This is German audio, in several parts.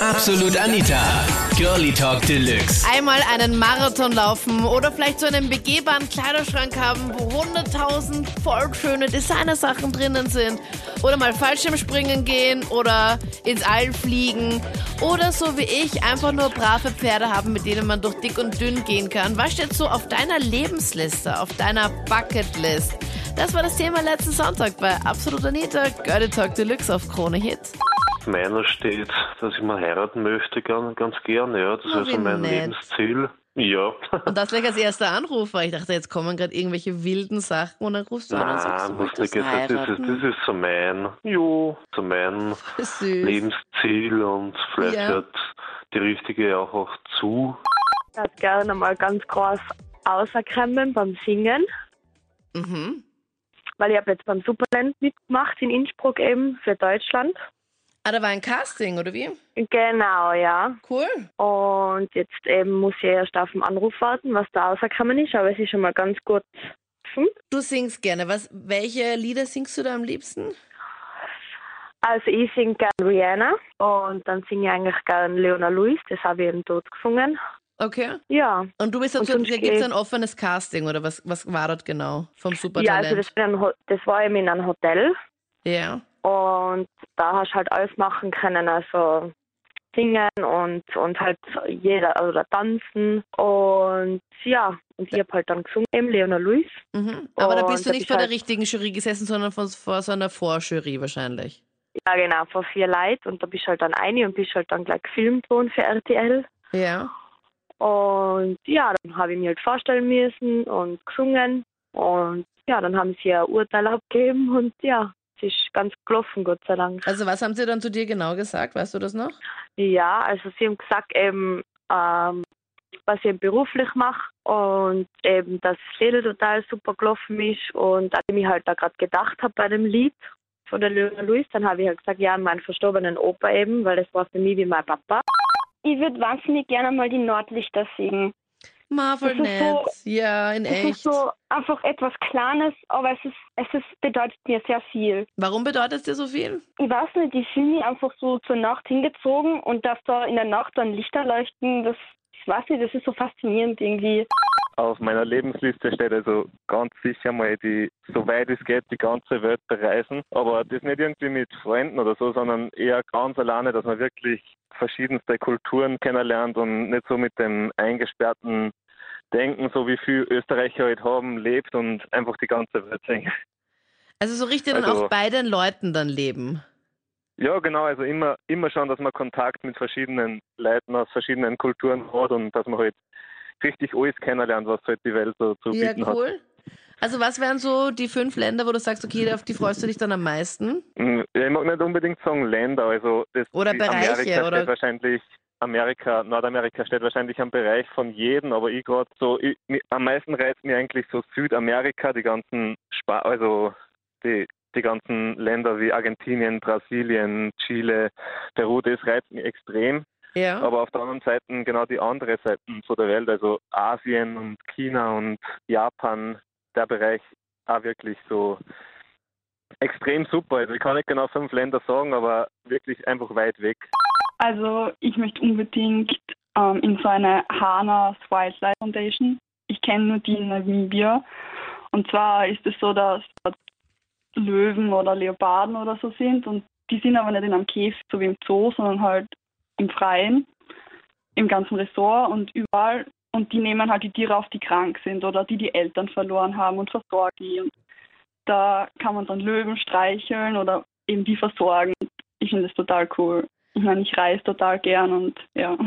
Absolut Anita. Girlie Talk Deluxe. Einmal einen Marathon laufen oder vielleicht so einen begehbaren Kleiderschrank haben, wo 100.000 voll schöne Designersachen drinnen sind. Oder mal Fallschirmspringen gehen oder ins All fliegen. Oder so wie ich, einfach nur brave Pferde haben, mit denen man durch dick und dünn gehen kann. Was steht so auf deiner Lebensliste, auf deiner Bucketlist? Das war das Thema letzten Sonntag bei Absolut Anita, Girlie Talk Deluxe auf Krone Hit. Meiner steht, dass ich mal heiraten möchte, ganz, ganz gerne, ja. Das Oh, ist also mein nett. Lebensziel. Ja. Und das gleich als erster Anruf, weil ich dachte, jetzt kommen gerade irgendwelche wilden Sachen und dann rufst du an und sagst, Nein, du muss nicht, möchtest das ist, das, ist so mein, jo, so mein. Lebensziel und vielleicht Ja. hört die richtige auch, auch zu. Ich würde gerne mal ganz groß auserkennen beim Singen, Mhm. weil ich habe jetzt beim Superland mitgemacht in Innsbruck eben für Deutschland. Ah, da war ein Casting, oder wie? Genau, ja. Cool. Und jetzt eben muss ich erst auf den Anruf warten, was da rausgekommen ist, aber es ist schon mal ganz gut. Hm? Du singst gerne. Was, welche Lieder singst du da am liebsten? Also ich singe gerne Rihanna und dann singe ich eigentlich gerne Leona Lewis, das habe ich eben dort gesungen. Okay. Ja. Und du bist dazu, da gibt es ein offenes Casting, oder was, was war dort genau vom Ja, Supertalent? also das, war ein das war eben in einem Hotel ja. Und da hast du halt alles machen können, also singen und, und halt jeder, oder tanzen und ja, und ich habe halt dann gesungen, eben Leona Lewis. Mhm. Aber da bist du nicht vor der halt- richtigen Jury gesessen, sondern vor, vor so einer Vorjury wahrscheinlich. Ja genau, vor vier Leuten und da bist du halt dann eine und bist halt dann gleich gefilmt worden für RTL. Ja. Und ja, dann habe ich mich halt vorstellen müssen und gesungen. Und ja, dann haben sie ein Urteil abgegeben und ja, ist ganz gelaufen, Gott sei Dank. Also was haben sie dann zu dir genau gesagt? Weißt du das noch? Ja, also sie haben gesagt eben, ähm, was ich eben beruflich mache und eben, dass das Lied total super gelaufen ist und als ich mich halt da gerade gedacht habe bei dem Lied von der Leona Lewis, dann habe ich halt gesagt, ja, meinen verstorbenen Opa eben, weil das war für mich wie mein Papa. Ich würde wahnsinnig gerne mal die Nordlichter singen. Ma, voll Das ist nett. so- ja, in Es echt. ist so einfach etwas Kleines, aber es ist, es ist, bedeutet mir sehr viel. Warum bedeutet es dir so viel? Ich weiß nicht, ich fühle mich einfach so zur Nacht hingezogen und dass da in der Nacht dann Lichter leuchten, das, ich weiß nicht, das ist so faszinierend irgendwie. Auf meiner Lebensliste steht also ganz sicher mal die, soweit es geht, die ganze Welt bereisen. Aber das nicht irgendwie mit Freunden oder so, sondern eher ganz alleine, dass man wirklich verschiedenste Kulturen kennenlernt und nicht so mit dem eingesperrten Denken, so wie viele Österreicher heute haben, lebt und einfach die ganze Welt sehen. Also so richtig dann Also- auch bei den Leuten dann leben. Ja, genau, also immer, immer schauen, dass man Kontakt mit verschiedenen Leuten aus verschiedenen Kulturen hat und dass man halt richtig alles kennenlernt, was halt die Welt so zu Ja, bieten hat. cool. Also was wären so die fünf Länder, wo du sagst, okay, auf die freust du dich dann am meisten? Mm, Ja, ich mag nicht unbedingt sagen Länder, also das Oder Bereiche, Amerika oder? steht wahrscheinlich Amerika, Nordamerika steht wahrscheinlich am Bereich von jedem, aber ich gerade so, ich, am meisten reizt mir eigentlich so Südamerika, die ganzen Spa also die, die ganzen Länder wie Argentinien, Brasilien, Chile, Peru, das reizt mich extrem. Ja. Aber auf der anderen Seite genau die andere Seiten von der Welt, also Asien und China und Japan, der Bereich auch wirklich so extrem super. Also ich kann nicht genau fünf Länder sagen, aber wirklich einfach weit weg. Also ich möchte unbedingt ähm, in so eine Hana Wildlife Foundation. Ich kenne nur die in Namibia. Und zwar ist es so, dass dort Löwen oder Leoparden oder so sind und die sind aber nicht in einem Käfig, so wie im Zoo, sondern halt im Freien, im ganzen Ressort und überall. Und die nehmen halt die Tiere auf, die krank sind oder die die Eltern verloren haben und versorgen die. Und da kann man dann Löwen streicheln oder eben die versorgen. Ich finde das total cool. Ich meine, ich reise total gern und ja.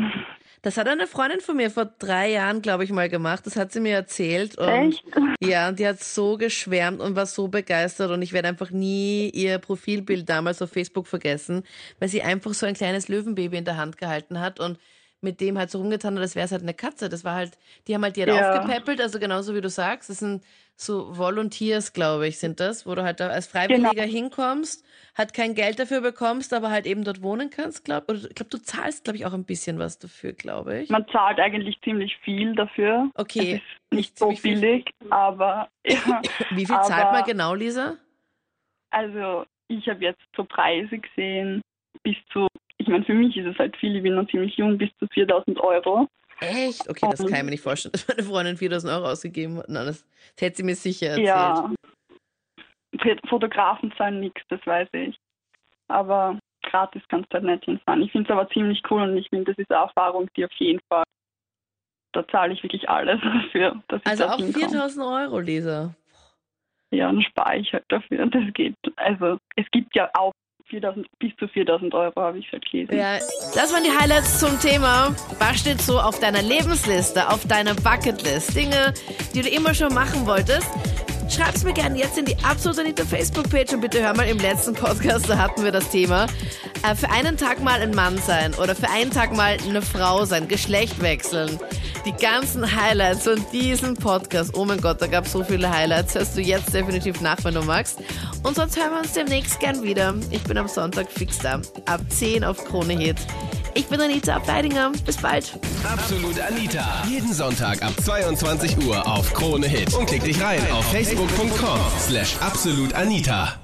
Das hat eine Freundin von mir vor drei Jahren, glaube ich, mal gemacht. Das hat sie mir erzählt. Und Echt? Ja, und die hat so geschwärmt und war so begeistert. Und ich werde einfach nie ihr Profilbild damals auf Facebook vergessen, weil sie einfach so ein kleines Löwenbaby in der Hand gehalten hat und mit dem halt so rumgetan hat, als wäre es halt eine Katze. Das war halt, die haben halt die halt Ja. aufgepäppelt, also genauso wie du sagst. Das sind so Volunteers, glaube ich, sind das, wo du halt da als Freiwilliger Genau. hinkommst, halt kein Geld dafür bekommst, aber halt eben dort wohnen kannst, glaube ich. Ich glaube, du zahlst, glaube ich, auch ein bisschen was dafür, glaube ich. Man zahlt eigentlich ziemlich viel dafür. Okay, nicht so ziemlich viel. billig, aber ja. Wie viel zahlt man aber- genau, Lisa? Also ich habe jetzt so Preise gesehen bis zu, ich meine, für mich ist es halt viel, ich bin noch ziemlich jung, bis zu 4000 Euro. Echt? Okay, das kann ich mir nicht vorstellen, dass meine Freundin 4000 Euro ausgegeben hat. Nein, das, das hätte sie mir sicher erzählt. Ja, Fotografen zahlen nichts, das weiß ich. Aber gratis kannst du halt nicht hinfahren. Ich finde es aber ziemlich cool und ich finde, das ist eine Erfahrung, die auf jeden Fall, da zahle ich wirklich alles dafür. Also auch hinkomme. 4000 Euro, Lisa. Ja, dann spare ich halt dafür. Das geht. Also es gibt ja auch 4000, bis zu 4000 Euro, habe ich gelesen. Ja, das waren die Highlights zum Thema. Was steht so auf deiner Lebensliste, auf deiner Bucketlist? Dinge, die du immer schon machen wolltest. Schreib's mir gerne jetzt in die Absolut Anita Facebook-Page und bitte hör mal im letzten Podcast, da hatten wir das Thema. Äh, für einen Tag mal ein Mann sein oder für einen Tag mal eine Frau sein, Geschlecht wechseln. Die ganzen Highlights von diesem Podcast. Oh mein Gott, da gab es so viele Highlights. Hörst du jetzt definitiv nach, wenn du magst. Und sonst hören wir uns demnächst gern wieder. Ich bin am Sonntag fix da. Ab 10 auf Krone Hit. Ich bin Anita Abteidinger. Bis bald. Absolut Anita. Jeden Sonntag ab 22 Uhr auf Krone Hit. Und klick dich rein auf facebook.com slash absolutanita.